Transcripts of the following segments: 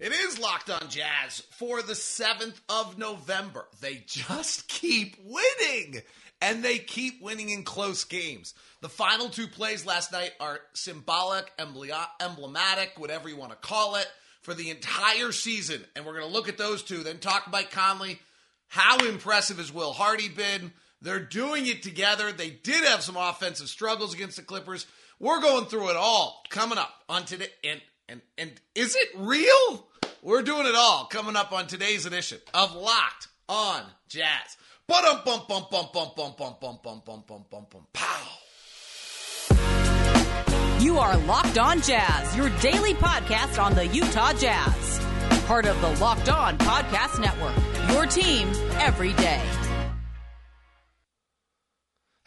It is Locked on Jazz for the 7th of November. They just keep winning, and they keep winning in close games. The final two plays last night are symbolic, emblematic, whatever you want to call it, for the entire season. And we're going to look at those two, then talk Mike Conley. How impressive has Will Hardy been? They're doing it together. They did have some offensive struggles against the Clippers. We're going through it all coming up on today. And and and is it real? We're doing it all coming up on today's edition of Locked on Jazz. Pow. You are Locked On Jazz, your daily podcast on the Utah Jazz. Part of the Locked On Podcast Network. Your team every day.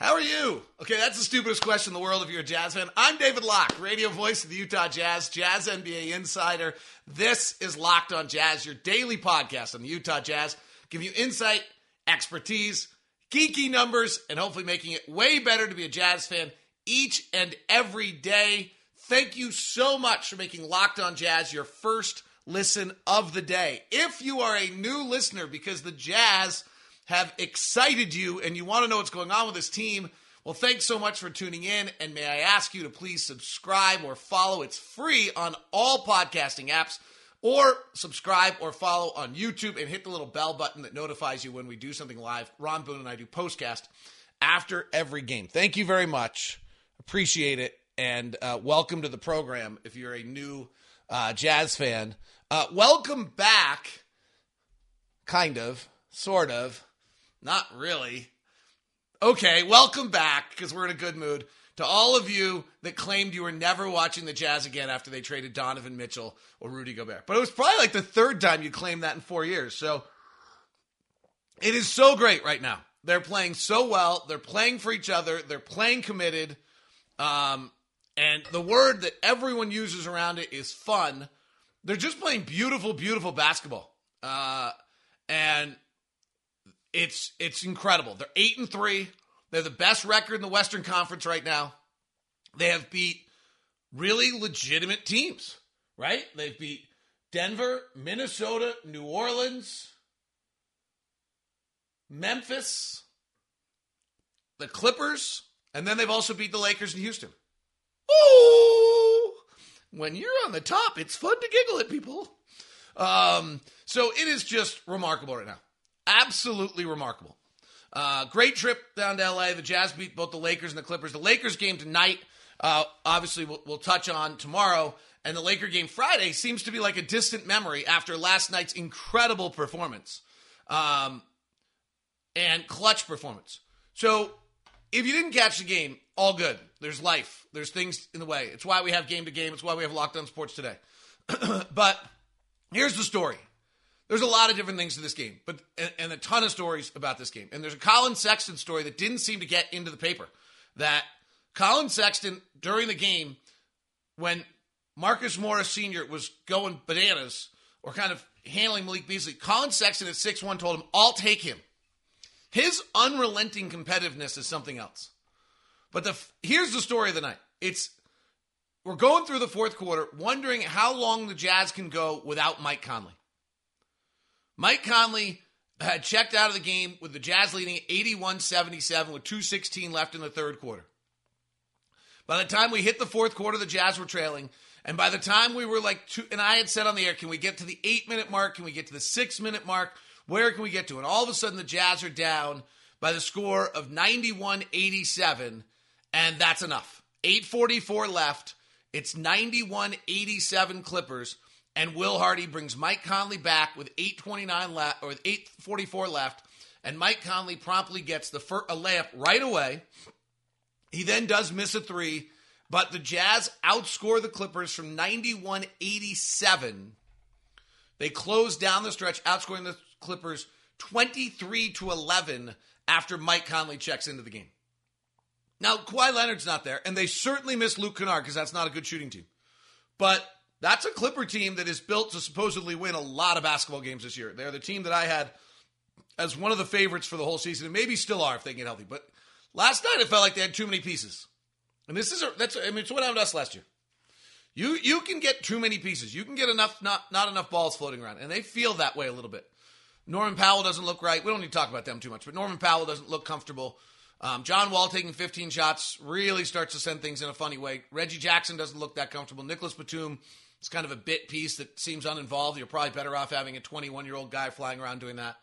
How are you? Okay, that's the stupidest question in the world if you're a Jazz fan. I'm David Locke, radio voice of the Utah Jazz, Jazz NBA insider. This is Locked on Jazz, your daily podcast on the Utah Jazz. Give you insight, expertise, geeky numbers, and hopefully making it way better to be a Jazz fan each and every day. Thank you so much for making Locked on Jazz your first listen of the day. If you are a new listener because the Jazz have excited you and you want to know what's going on with this team, well, thanks so much for tuning in. And may I ask you to please subscribe or follow? It's free on all podcasting apps. Or subscribe or follow on YouTube and hit the little bell button that notifies you when we do something live. Ron Boone and I do postcast after every game. Thank you very much. Appreciate it. And uh, welcome to the program if you're a new uh, Jazz fan. Uh, welcome back, kind of, sort of not really. Okay, welcome back because we're in a good mood. To all of you that claimed you were never watching the Jazz again after they traded Donovan Mitchell or Rudy Gobert. But it was probably like the third time you claimed that in four years. So it is so great right now. They're playing so well. They're playing for each other. They're playing committed. Um, and the word that everyone uses around it is fun. They're just playing beautiful, beautiful basketball. Uh, and it's it's incredible. They're eight and three. They're the best record in the Western Conference right now. They have beat really legitimate teams, right? They've beat Denver, Minnesota, New Orleans, Memphis, the Clippers, and then they've also beat the Lakers in Houston. Ooh! When you're on the top, it's fun to giggle at people. Um, so it is just remarkable right now. Absolutely remarkable. Uh, great trip down to LA. The Jazz beat both the Lakers and the Clippers. The Lakers game tonight, uh, obviously, we'll, we'll, touch on tomorrow. And the Laker game Friday seems to be like a distant memory after last night's incredible performance um, and clutch performance. So if you didn't catch the game, all good. There's life, there's things in the way. It's why we have game to game, it's why we have Locked On Sports today. but here's the story there's a lot of different things to this game, but and, and, a ton of stories about this game. And there's a Collin Sexton story that didn't seem to get into the paper. That Collin Sexton during the game, when Marcus Morris Sr. was going bananas or kind of handling Malik Beasley, Collin Sexton at six one told him, "I'll take him." His unrelenting competitiveness is something else. But the here's the story of the night. It's we're going through the fourth quarter, wondering how long the Jazz can go without Mike Conley. Mike Conley had checked out of the game with the Jazz leading 81 77 with 2.16 left in the third quarter. By the time we hit the fourth quarter, the Jazz were trailing. And by the time we were like two, and I had said on the air, can we get to the eight minute mark? Can we get to the six minute mark? Where can we get to? And all of a sudden, the Jazz are down by the score of 91 87, and that's enough. 8.44 left. It's 91 87 Clippers. And Will Hardy brings Mike Conley back with 8:29 left or 8:44 left, and Mike Conley promptly gets the first, a layup right away. He then does miss a three, but the Jazz outscore the Clippers from 91-87. They close down the stretch, outscoring the Clippers 23 to 11 after Mike Conley checks into the game. Now, Kawhi Leonard's not there, and they certainly miss Luke Kennard because that's not a good shooting team. But that's a Clipper team that is built to supposedly win a lot of basketball games this year. They're the team that I had as one of the favorites for the whole season, and maybe still are if they get healthy. But last night it felt like they had too many pieces, and this is a, that's I mean it's what happened to us last year. You you can get too many pieces. You can get enough not not enough balls floating around, and they feel that way a little bit. Norman Powell doesn't look right. We don't need to talk about them too much, but Norman Powell doesn't look comfortable. Um, John Wall taking 15 shots really starts to send things in a funny way. Reggie Jackson doesn't look that comfortable. Nicolas Batum is kind of a bit piece that seems uninvolved. You're probably better off having a 21 year old guy flying around doing that.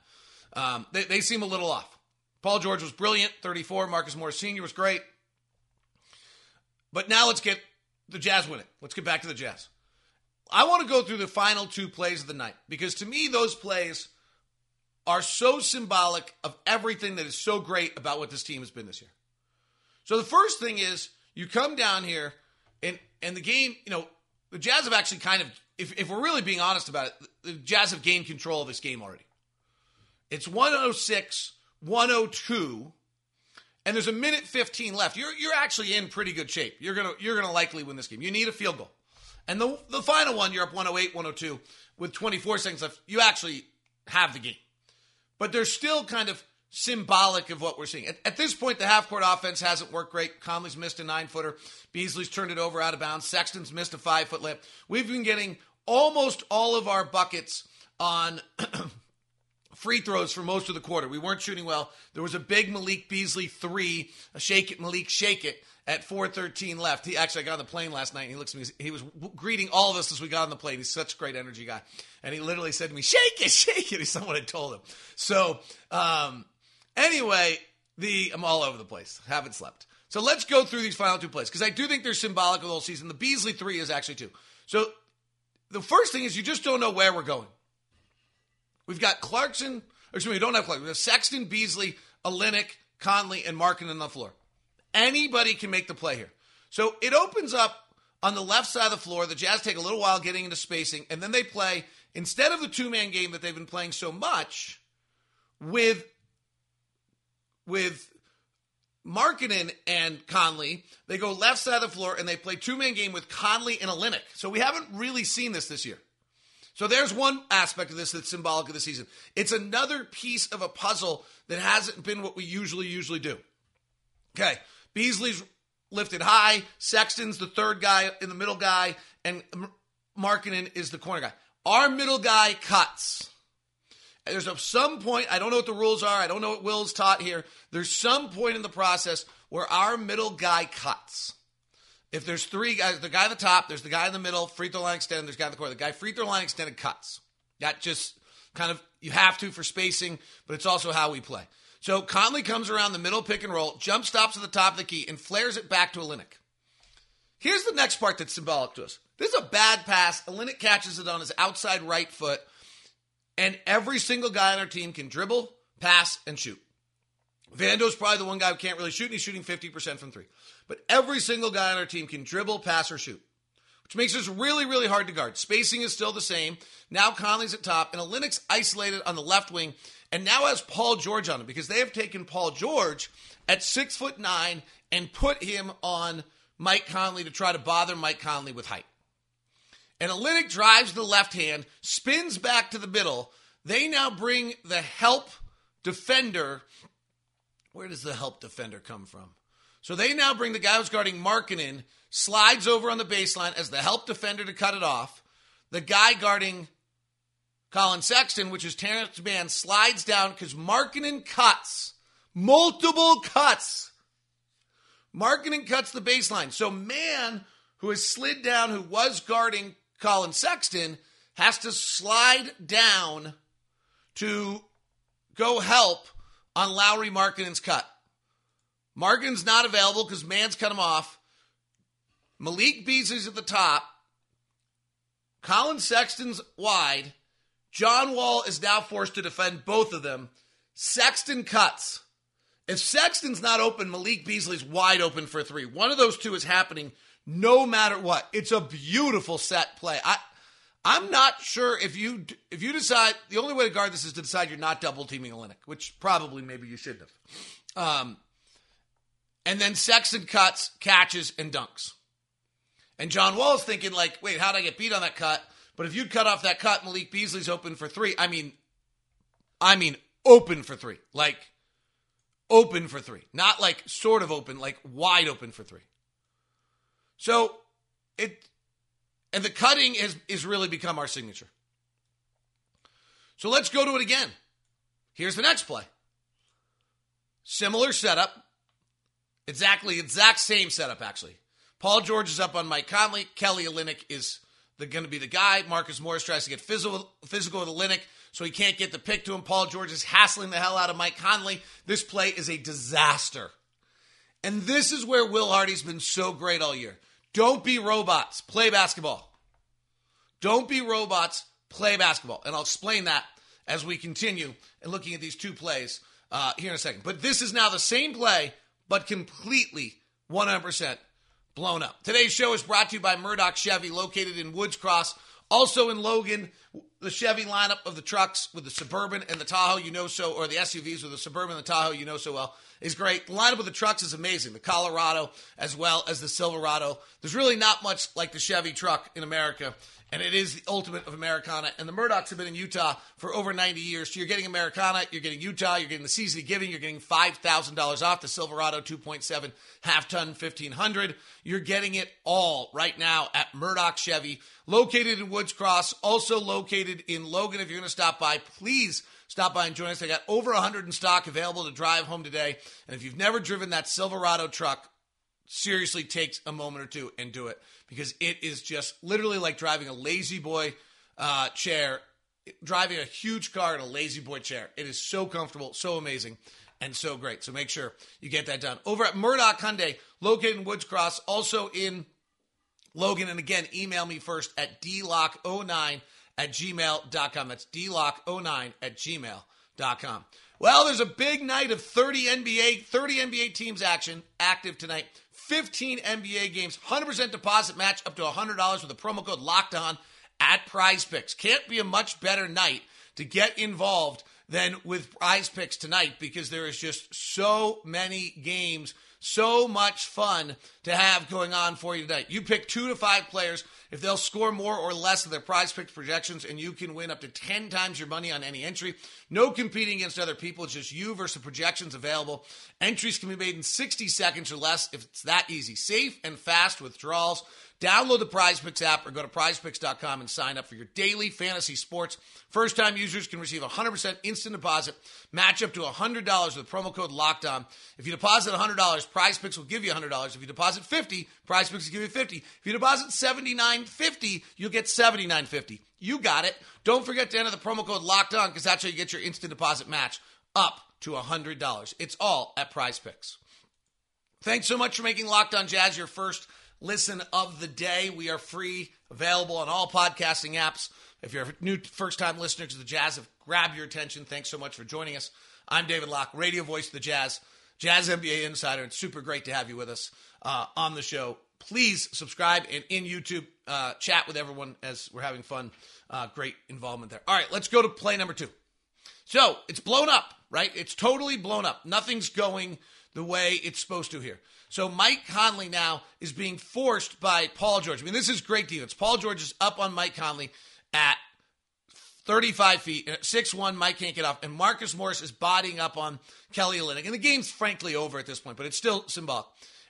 Um, they, they seem a little off. Paul George was brilliant, 34. Marcus Morris Sr. was great. But now let's get the Jazz winning. Let's get back to the Jazz. I want to go through the final two plays of the night because to me, those plays are so symbolic of everything that is so great about what this team has been this year. So the first thing is you come down here and and the game, you know, the Jazz have actually kind of, if, if we're really being honest about it, the Jazz have gained control of this game already. It's 106, 102 and there's a minute 15 left, you're you're actually in pretty good shape. You're gonna you're gonna likely win this game. You need a field goal, and the the final one, you're up 108, 102 with 24 seconds left. You actually have the game, but they're still kind of symbolic of what we're seeing. At, at this point, the half court offense hasn't worked great. Conley's missed a nine footer. Beasley's turned it over out of bounds. Sexton's missed a five foot lip. We've been getting almost all of our buckets on free throws for most of the quarter. We weren't shooting well. There was a big Malik Beasley three, a shake it, Malik, shake it at 4:13 left. He actually I got on the plane last night. and He looks at me. He was greeting all of us as we got on the plane. He's such a great energy guy, and he literally said to me, "Shake it, shake it." Someone had told him. So um, anyway, the I'm all over the place. Haven't slept. So let's go through these final two plays because I do think they're symbolic of the whole season. The Beasley three is actually two. So the first thing is you just don't know where we're going. We've got Clarkson. Excuse me, we don't have Clarkson. We have Sexton, Beasley, Olynyk, Conley, and Markkanen on the floor. Anybody can make the play here. So it opens up on the left side of the floor. The Jazz take a little while getting into spacing, and then they play instead of the two man game that they've been playing so much with with Markkanen and Conley. They go left side of the floor and they play two man game with Conley and Olynyk. So we haven't really seen this this year. So there's one aspect of this that's symbolic of the season. It's another piece of a puzzle that hasn't been what we usually usually do. Okay, Beasley's lifted high. Sexton's the third guy in the middle guy, and Markkanen is the corner guy. Our middle guy cuts. There's a, some point, I don't know what the rules are. I don't know what Will's taught here. There's some point in the process where our middle guy cuts. If there's three guys, the guy at the top, there's the guy in the middle, free throw line extended, there's the guy in the corner. The guy free throw line extended cuts. That just kind of, you have to for spacing, but it's also how we play. So Conley comes around the middle pick and roll, jump stops at the top of the key, and flares it back to Olynyk. Here's the next part that's symbolic to us. This is a bad pass. Olynyk catches it on his outside right foot, and every single guy on our team can dribble, pass, and shoot. Vando's probably the one guy who can't really shoot, and he's shooting 50% from three. But every single guy on our team can dribble, pass, or shoot, which makes us really, really hard to guard. Spacing is still the same. Now Conley's at top, and Olynyk's isolated on the left wing, and now has Paul George on him because they have taken Paul George at six foot nine and put him on Mike Conley to try to bother Mike Conley with height. Olynyk drives the left hand, spins back to the middle. They now bring the help defender where does the help defender come from? So they now bring the guy who's guarding Markkanen, slides over on the baseline as the help defender to cut it off. The guy guarding Collin Sexton, which is Terrence Mann, slides down because Markkanen cuts. Multiple cuts. Markkanen cuts the baseline. So Mann, who has slid down, who was guarding Collin Sexton, has to slide down to go help on Lauri Markkanen's cut. Markkanen's not available because Mann's cut him off. Malik Beasley's at the top. Collin Sexton's wide. John Wall is now forced to defend both of them. Sexton cuts. If Sexton's not open, Malik Beasley's wide open for three. One of those two is happening no matter what. It's a beautiful set play. I I'm not sure if you if you decide the only way to guard this is to decide you're not double teaming Olynyk, which probably maybe you shouldn't have. Um, and then Sexton cuts, catches, and dunks. And John Wall's thinking like, wait, how'd I get beat on that cut? But if you'd cut off that cut, Malik Beasley's open for three. I mean, I mean, open for three, like open for three, not like sort of open, like wide open for three. So it And the cutting has, is really become our signature. So let's go to it again. Here's the next play. Similar setup. Exactly, exact same setup, actually. Paul George is up on Mike Conley. Kelly Olynyk is going to be the guy. Marcus Morris tries to get physical, physical with Olynyk, so he can't get the pick to him. Paul George is hassling the hell out of Mike Conley. This play is a disaster. And this is where Will Hardy's been so great all year. Don't be robots. Play basketball. Don't be robots. Play basketball. And I'll explain that as we continue and looking at these two plays uh, here in a second. But this is now the same play, but completely 100% blown up. Today's show is brought to you by Murdoch Chevy, located in Woods Cross. Also in Logan, the Chevy lineup of the trucks with the Suburban and the Tahoe, you know so, or the SUVs with the Suburban and the Tahoe, you know so well, is great. The lineup of the trucks is amazing. The Colorado as well as the Silverado. There's really not much like the Chevy truck in America and it is the ultimate of Americana. And the Murdochs have been in Utah for over 90 years. So you're getting Americana, you're getting Utah, you're getting the season giving, you're getting $5,000 off the Silverado 2.7 half ton 1500. You're getting it all right now at Murdoch Chevy, located in Woods Cross, also located in Logan. If you're going to stop by, please stop by and join us. They got over 100 in stock available to drive home today. And if you've never driven that Silverado truck, seriously takes a moment or two and do it because it is just literally like driving a lazy boy uh, chair, driving a huge car in a lazy boy chair. It is so comfortable, so amazing, and so great. So make sure you get that done. Over at Murdoch Hyundai, located in Woods Cross, also in Logan. And again, email me first at dlock09 at gmail.com. That's dlock09 at gmail.com. Well, there's a big night of 30 NBA, 30 NBA teams action active tonight. 15 NBA games, 100% deposit match up to $100 with a promo code locked on at prize picks. Can't be a much better night to get involved than with prize picks tonight because there is just so many games, so much fun to have going on for you tonight. You pick two to five players if they'll score more or less of their prize picks projections, and you can win up to 10 times your money on any entry. No competing against other people. It's just you versus the projections available. Entries can be made in 60 seconds or less if it's that easy. Safe and fast withdrawals. Download the Prize Picks app or go to prizepicks.com and sign up for your daily fantasy sports. First time users can receive a 100% instant deposit, match up to $100 with promo code locked on. If you deposit $100, Prize Picks will give you $100. If you deposit 50, Prize Picks will give you 50. If you deposit 79.50, you'll get 79.50. You got it. Don't forget to enter the promo code locked on because that's how you get your instant deposit match up to $100. It's all at Prize Picks. Thanks so much for making Locked On Jazz your first listen of the day. We are free, available on all podcasting apps. If you're a new first time listener to the Jazz, have grabbed your attention. Thanks so much for joining us. I'm David Locke, radio voice of the Jazz, Jazz NBA insider. It's super great to have you with us uh, on the show. Please subscribe and in YouTube, uh, chat with everyone as we're having fun. Uh, great involvement there. All right, let's go to play number two. So it's blown up, right? It's totally blown up. Nothing's going the way it's supposed to here. So Mike Conley now is being forced by Paul George. I mean, this is great defense. Paul George is up on Mike Conley at 35 feet. And at 6'1, Mike can't get off. And Marcus Morris is bodying up on Kelly Olynyk. And the game's frankly over at this point, but it's still symbolic.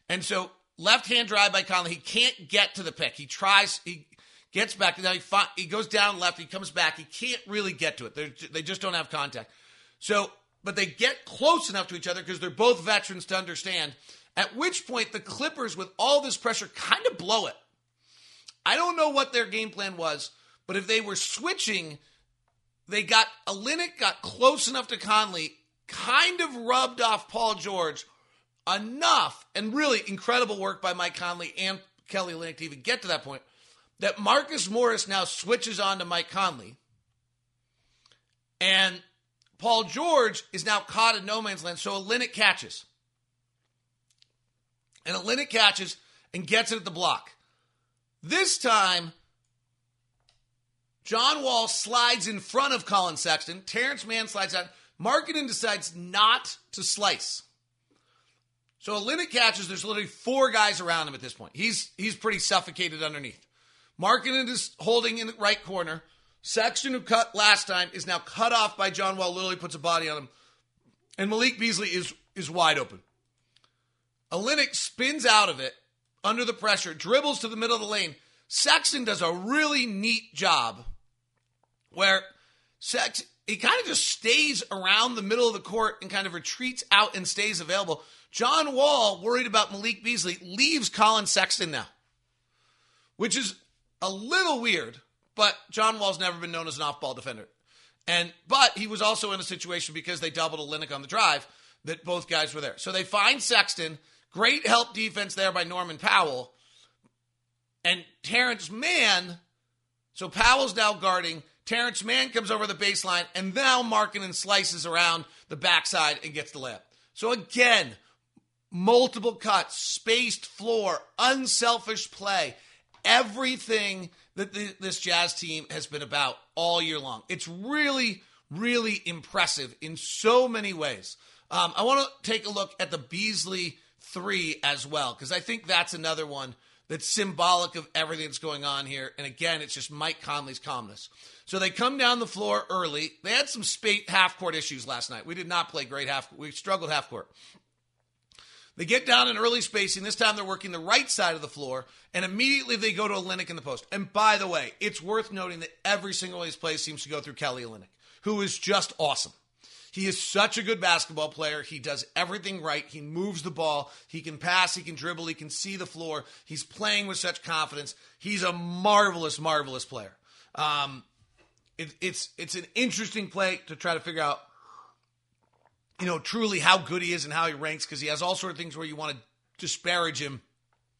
And so left hand drive by Conley. He can't get to the pick. He tries, he gets back. Now he, he goes down left. He comes back. He can't really get to it. They're, they just don't have contact. So, but they get close enough to each other because they're both veterans to understand – at which point, the Clippers, with all this pressure, kind of blow it. I don't know what their game plan was, but if they were switching, they got Olynyk got close enough to Conley, kind of rubbed off Paul George enough, and really incredible work by Mike Conley and Kelly Olynyk to even get to that point. That Marcus Morris now switches on to Mike Conley, and Paul George is now caught in no man's land. So Olynyk catches. And Olynyk catches and gets it at the block. This time, John Wall slides in front of Collin Sexton. Terrence Mann slides out. Markkanen decides not to slice. So Olynyk catches. There's literally four guys around him at this point. He's he's pretty suffocated underneath. Markkanen is holding in the right corner. Sexton, who cut last time, is now cut off by John Wall. Literally puts a body on him. And Malik Beasley is is wide open. Olynyk spins out of it under the pressure, dribbles to the middle of the lane, Sexton does a really neat job where Sex he kind of just stays around the middle of the court and kind of retreats out and stays available. John Wall, worried about Malik Beasley, leaves Collin Sexton now, which is a little weird, but John Wall's never been known as an off ball defender. And but he was also in a situation because they doubled Olynyk on the drive that both guys were there. So they find Sexton, great help defense there by Norman Powell. And Terrence Mann, so Powell's now guarding. Terrence Mann comes over the baseline, and now Markkanen slices around the backside and gets the layup. So again, multiple cuts, spaced floor, unselfish play, everything that this Jazz team has been about all year long. It's really, really impressive in so many ways. Um, I want to take a look at the Beasley three as well, because I think that's another one that's symbolic of everything that's going on here. And again, it's just Mike Conley's calmness. So they come down the floor early. They had some spate half court issues last night. We did not play great half. We struggled half court. They get down in early spacing. This time they're working the right side of the floor, and immediately they go to Olynyk in the post. And by the way, it's worth noting that every single one of these plays seems to go through Kelly Olynyk, who is just awesome. He is such a good basketball player. He does everything right. He moves the ball. He can pass. He can dribble. He can see the floor. He's playing with such confidence. He's a marvelous, marvelous player. Um, it, it's it's an interesting play to try to figure out you know, truly how good he is and how he ranks because he has all sort of things where you want to disparage him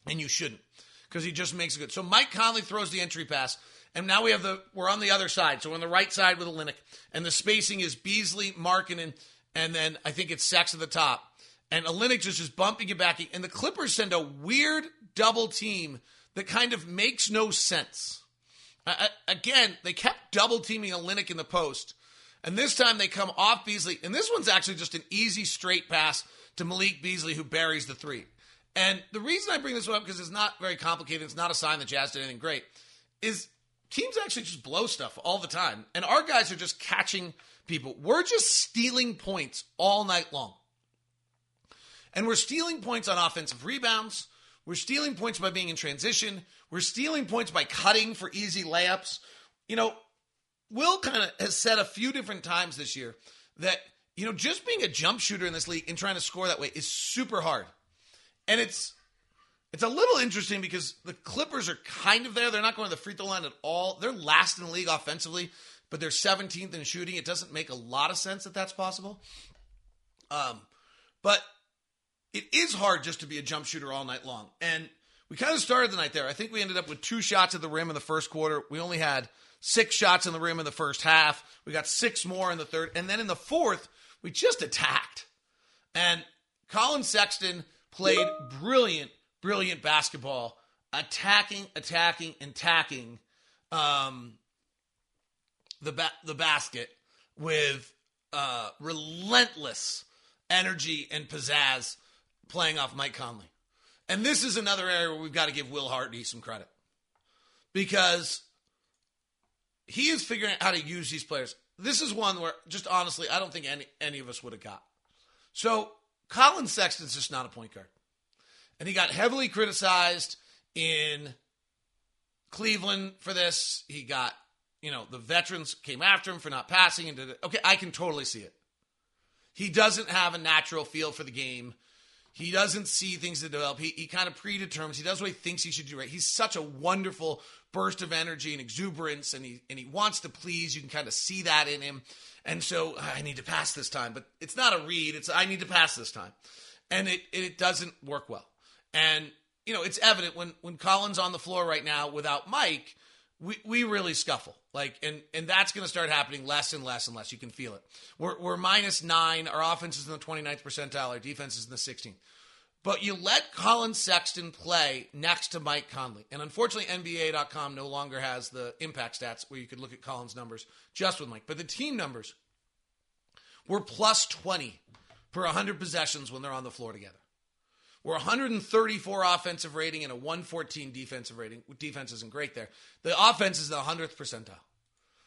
and you shouldn't because he just makes it good. So Mike Conley throws the entry pass. And now we have the we're on the other side. So on the right side with Olynyk. And the spacing is Beasley, Markkanen, and then I think it's Sex at the top. And Olynyk just is just bumping it back. And the Clippers send a weird double team that kind of makes no sense. Again, they kept double teaming Olynyk in the post. And this time they come off Beasley. And this one's actually just an easy straight pass to Malik Beasley, who buries the three. And the reason I bring this one up, because it's not very complicated, it's not a sign that Jazz did anything great, is teams actually just blow stuff all the time. And our guys are just catching people. We're just stealing points all night long. And we're stealing points on offensive rebounds. We're stealing points by being in transition. We're stealing points by cutting for easy layups. You know, Will kind of has said a few different times this year that you know just being a jump shooter in this league and trying to score that way is super hard, and it's it's a little interesting because the Clippers are kind of there. They're not going to the free throw line at all. They're last in the league offensively, but they're 17th in shooting. It doesn't make a lot of sense that that's possible. Um, but it is hard just to be a jump shooter all night long, and we kind of started the night there. I think we ended up with two shots at the rim in the first quarter. We only had six shots in the rim in the first half. We got six more in the third. And then in the fourth, we just attacked. And Collin Sexton played brilliant, brilliant basketball, attacking, attacking, and attacking um, the, ba- the basket with uh, relentless energy and pizzazz playing off Mike Conley. And this is another area where we've got to give Will Hardy some credit because he is figuring out how to use these players. This is one where, just honestly, I don't think any, any of us would have got. So, Collin Sexton's just not a point guard. And he got heavily criticized in Cleveland for this. He got, you know, the veterans came after him for not passing did it. Okay, I can totally see it. He doesn't have a natural feel for the game. He doesn't see things that develop. He, he kind of predetermines. He does what he thinks he should do right. He's such a wonderful burst of energy and exuberance, and he and he wants to please. You can kind of see that in him. And so ah, I need to pass this time, but it's not a read. It's I need to pass this time, and it it doesn't work well. And you know it's evident when when Collin's on the floor right now without Mike, we we really scuffle. Like and and that's going to start happening less and less and less. You can feel it. We're we're minus nine. Our offense is in the 29th percentile. Our defense is in the 16th. But you let Collin Sexton play next to Mike Conley. And unfortunately, NBA.com no longer has the impact stats where you could look at Collin's numbers just with Mike. But the team numbers were plus 20 per 100 possessions when they're on the floor together. We're 134 offensive rating and a 114 defensive rating. Defense isn't great there. The offense is the 100th percentile.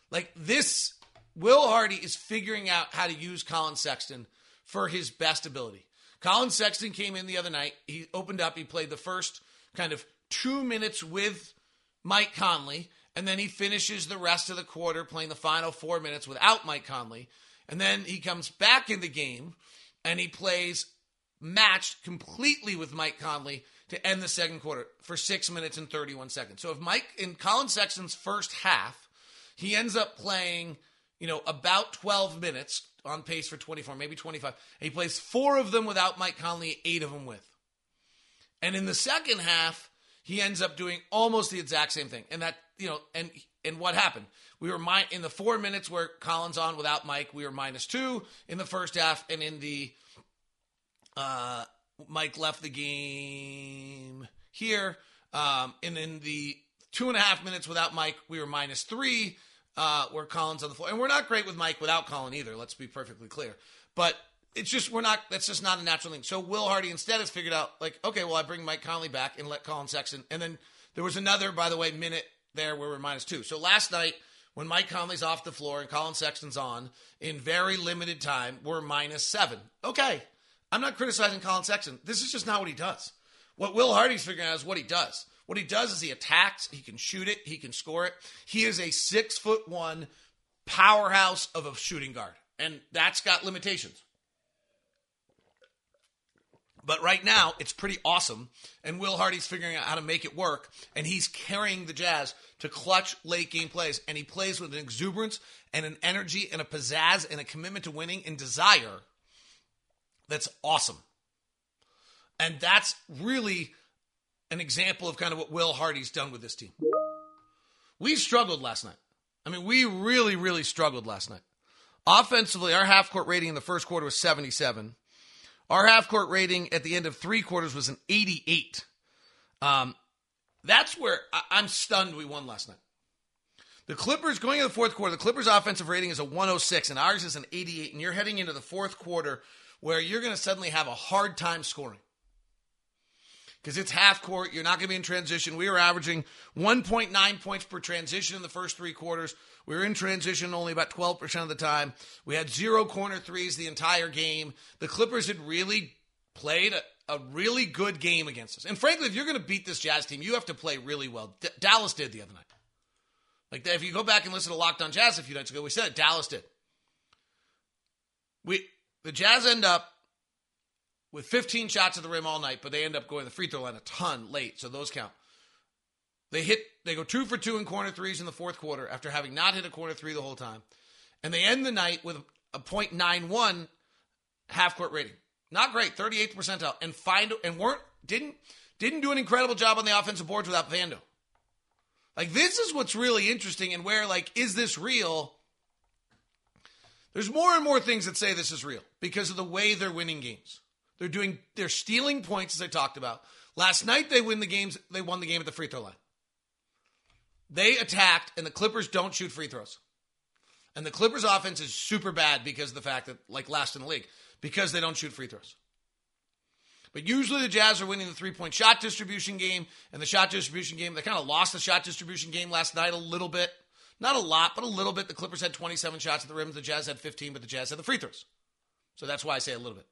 Like this, Will Hardy is figuring out how to use Collin Sexton for his best ability. Collin Sexton came in the other night. He opened up. He played the first kind of two minutes with Mike Conley, and then he finishes the rest of the quarter playing the final four minutes without Mike Conley. And then he comes back in the game and he plays matched completely with Mike Conley to end the second quarter for six minutes and 31 seconds. So if Mike in Collin Sexton's first half, he ends up playing, you know, about 12 minutes on pace for 24, maybe 25. And he plays four of them without Mike Conley, eight of them with. And in the second half, he ends up doing almost the exact same thing. And that, you know, and and what happened? We were mi- in the four minutes where Collin's on without Mike, we were minus two in the first half, and in the uh, Mike left the game here, um, and in the two and a half minutes without Mike, we were minus three. Uh, where Collin's on the floor, and we're not great with Mike without Collin either. Let's be perfectly clear. But it's just we're not. That's just not a natural thing. So Will Hardy instead has figured out like, okay, well I bring Mike Conley back and let Collin Sexton, and then there was another, by the way, minute there where we're minus two. So last night when Mike Conley's off the floor and Collin Sexton's on in very limited time, we're minus seven. Okay, I'm not criticizing Collin Sexton. This is just not what he does. What Will Hardy's figuring out is what he does. What he does is he attacks, he can shoot it, he can score it. He is a six foot one powerhouse of a shooting guard, and that's got limitations. But right now, it's pretty awesome. And Will Hardy's figuring out how to make it work. And he's carrying the Jazz to clutch late game plays. And he plays with an exuberance and an energy and a pizzazz and a commitment to winning and desire that's awesome. And that's really an example of kind of what Will Hardy's done with this team. We struggled last night. I mean, we really, really struggled last night. Offensively, our half court rating in the first quarter was 77. Our half court rating at the end of three quarters was an 88. Um, that's where I- am stunned we won last night. The Clippers, going into the fourth quarter, the Clippers' offensive rating is a 106, and ours is an 88. And you're heading into the fourth quarter where you're going to suddenly have a hard time scoring because it's half court. You're not going to be in transition. We were averaging 1.9 points per transition in the first three quarters. We were in transition only about 12% of the time. We had zero corner threes the entire game. The Clippers had really played a, a really good game against us. And frankly, if you're going to beat this Jazz team, you have to play really well. D- Dallas did the other night. Like if you go back and listen to Locked On Jazz a few nights ago, we said it. Dallas did. We the Jazz end up with 15 shots at the rim all night, but they end up going to the free throw line a ton late, so those count. They hit, they go two for two in corner threes in the fourth quarter after having not hit a corner three the whole time, and they end the night with a .91 half court rating. Not great, 38th percentile, and find and weren't didn't didn't do an incredible job on the offensive boards without Vando. Like this is what's really interesting, and where like is this real? There's more and more things that say this is real because of the way they're winning games. They're doing they're stealing points as I talked about. Last night they win the games they won the game at the free throw line. They attacked and the Clippers don't shoot free throws. And the Clippers offense is super bad because of the fact that like last in the league because they don't shoot free throws. But usually the Jazz are winning the three-point shot distribution game and the shot distribution game. They kind of lost the shot distribution game last night a little bit. Not a lot, but a little bit. The Clippers had 27 shots at the rim. The Jazz had 15, but the Jazz had the free throws. So that's why I say a little bit.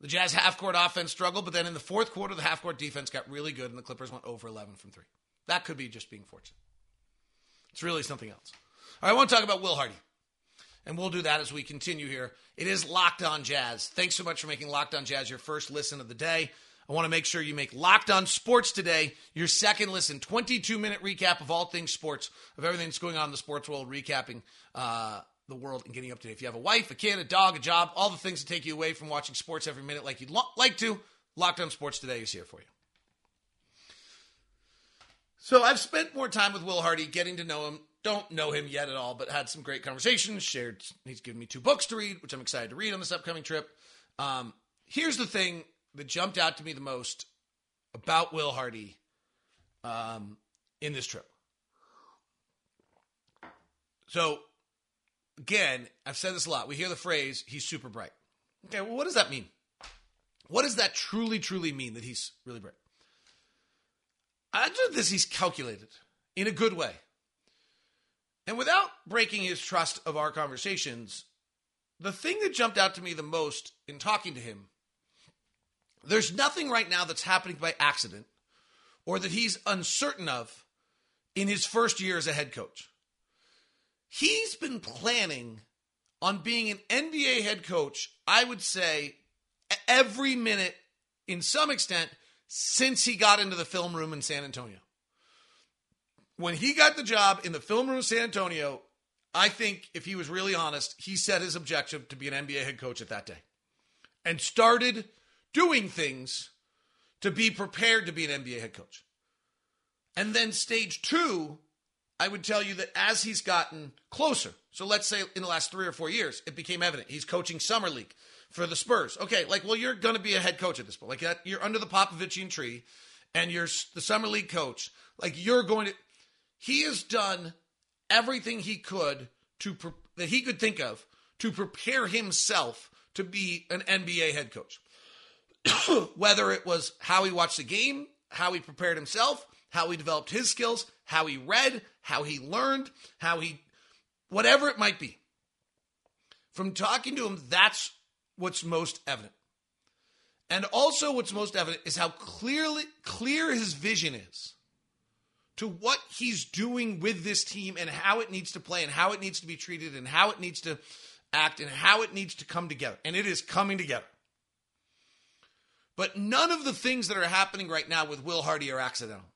The Jazz half court offense struggled, but then in the fourth quarter, the half court defense got really good, and the Clippers went over 11 from three. That could be just being fortunate. It's really something else. All right, I want to talk about Will Hardy. And we'll do that as we continue here. It is Locked On Jazz. Thanks so much for making Locked On Jazz your first listen of the day. I want to make sure you make Locked On Sports today your second listen. 22 minute recap of all things sports, of everything that's going on in the sports world, recapping uh, the world and getting up to date. If you have a wife, a kid, a dog, a job, all the things that take you away from watching sports every minute like you'd lo- like to, Locked On Sports Today is here for you. So I've spent more time with Will Hardy, getting to know him. Don't know him yet at all, but had some great conversations. Shared, he's given me two books to read, which I'm excited to read on this upcoming trip. Um, here's the thing that jumped out to me the most about Will Hardy um, in this trip. So again, I've said this a lot. We hear the phrase, he's super bright. Okay, well, what does that mean? What does that truly, truly mean that he's really bright? I do this, he's calculated in a good way. And without breaking his trust of our conversations, the thing that jumped out to me the most in talking to him, there's nothing right now that's happening by accident or that he's uncertain of in his first year as a head coach. He's been planning on being an NBA head coach, I would say, every minute in some extent since he got into the film room in San Antonio. When he got the job in the film room in San Antonio, I think if he was really honest, he set his objective to be an NBA head coach at that day and started doing things to be prepared to be an NBA head coach. And then stage two, I would tell you that as he's gotten closer, so let's say in the last three or four years, it became evident he's coaching summer league for the Spurs. Okay, like, well, you're going to be a head coach at this point. Like, you're under the Popovichian tree and you're the summer league coach. Like, you're going to. He has done everything he could to that he could think of to prepare himself to be an NBA head coach. Whether it was how he watched the game, how he prepared himself, how he developed his skills, how he read, how he learned, how he whatever it might be. From talking to him, that's what's most evident. And also what's most evident is how clearly clear his vision is to what he's doing with this team and how it needs to play and how it needs to be treated and how it needs to act and how it needs to come together. And it is coming together. But none of the things that are happening right now with Will Hardy are accidental.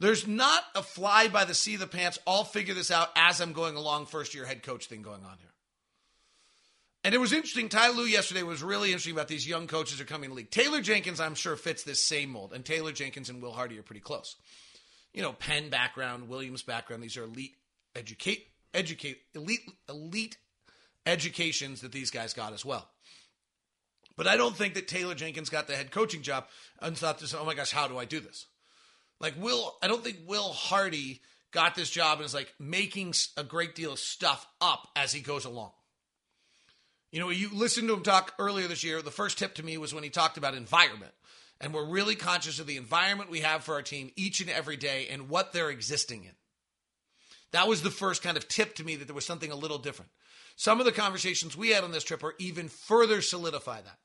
There's not a fly by the seat of the pants, I'll figure this out as I'm going along, first year head coach thing going on here. And it was interesting. Ty Lue yesterday was really interesting about these young coaches are coming to league. Taylor Jenkins, I'm sure, fits this same mold. And Taylor Jenkins and Will Hardy are pretty close. You know, Penn background, Williams background. These are elite educate educate elite elite educations that these guys got as well. But I don't think that Taylor Jenkins got the head coaching job and thought this, oh my gosh, how do I do this? Like Will, I don't think Will Hardy got this job and is like making a great deal of stuff up as he goes along. You know, you listened to him talk earlier this year. The first tip to me was when he talked about environment. And we're really conscious of the environment we have for our team each and every day and what they're existing in. That was the first kind of tip to me that there was something a little different. Some of the conversations we had on this trip are even further solidify that.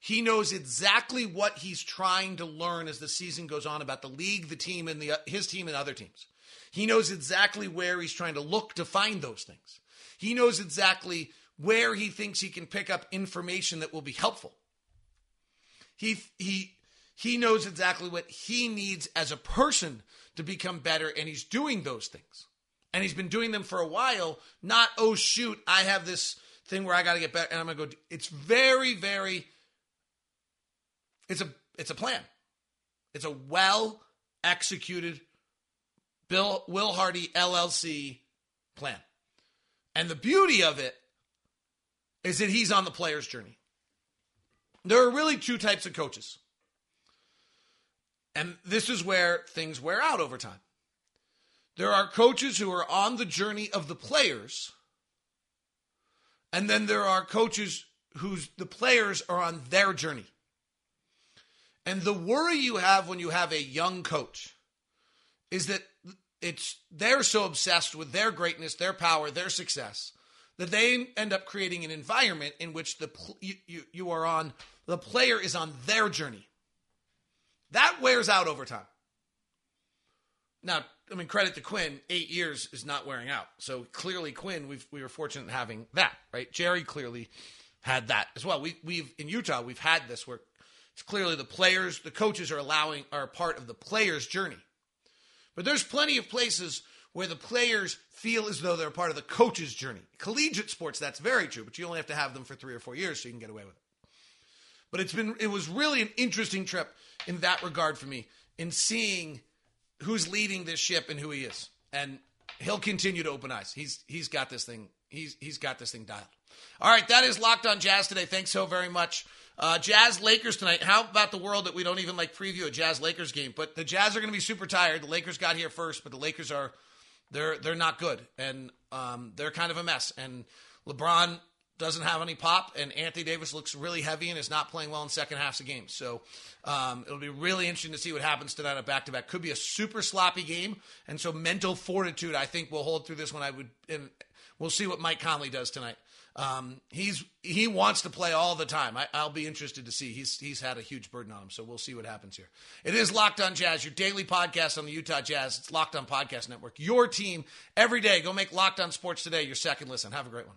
He knows exactly what he's trying to learn as the season goes on about the league, the team, and the, uh, his team and other teams. He knows exactly where he's trying to look to find those things. He knows exactly where he thinks he can pick up information that will be helpful. He he he knows exactly what he needs as a person to become better and he's doing those things. And he's been doing them for a while, not oh shoot, I have this thing where I got to get better and I'm going to go it's very very it's a it's a plan. It's a well executed Bill Will Hardy LLC plan. And the beauty of it is that he's on the player's journey. There are really two types of coaches. And this is where things wear out over time. There are coaches who are on the journey of the players, and then there are coaches whose the players are on their journey. And the worry you have when you have a young coach is that it's they're so obsessed with their greatness, their power, their success that they end up creating an environment in which the you, you, you are on the player is on their journey. That wears out over time. Now, I mean, credit to Quinn, eight years is not wearing out. So clearly, Quinn, we've, we were fortunate in having that, right? Jerry clearly had that as well. We, we've in Utah, we've had this where it's clearly the players, the coaches are allowing are part of the player's journey. But there's plenty of places where the players feel as though they're part of the coach's journey. Collegiate sports, that's very true, but you only have to have them for three or four years so you can get away with it. But it's been it was really an interesting trip in that regard for me in seeing who's leading this ship and who he is. And he'll continue to open eyes. He's he's got this thing. He's he's got this thing dialed. All right, that is locked on Jazz today. Thanks so very much. Uh, Jazz Lakers tonight. How about the world that we don't even like preview a Jazz Lakers game? But the Jazz are going to be super tired. The Lakers got here first, but the Lakers are they're they're not good, and um, they're kind of a mess. And LeBron doesn't have any pop, and Anthony Davis looks really heavy and is not playing well in second halves of games. So um, it'll be really interesting to see what happens tonight on back to back. Could be a super sloppy game, and so mental fortitude I think will hold through this one. I would and we'll see what Mike Conley does tonight. Um, he's he wants to play all the time. I, will be interested to see. He's he's had a huge burden on him, so we'll see what happens here. It is Locked On Jazz, your daily podcast on the Utah Jazz. It's Locked On Podcast Network. Your team every day. Go make Locked On Sports today your second listen. Have a great one.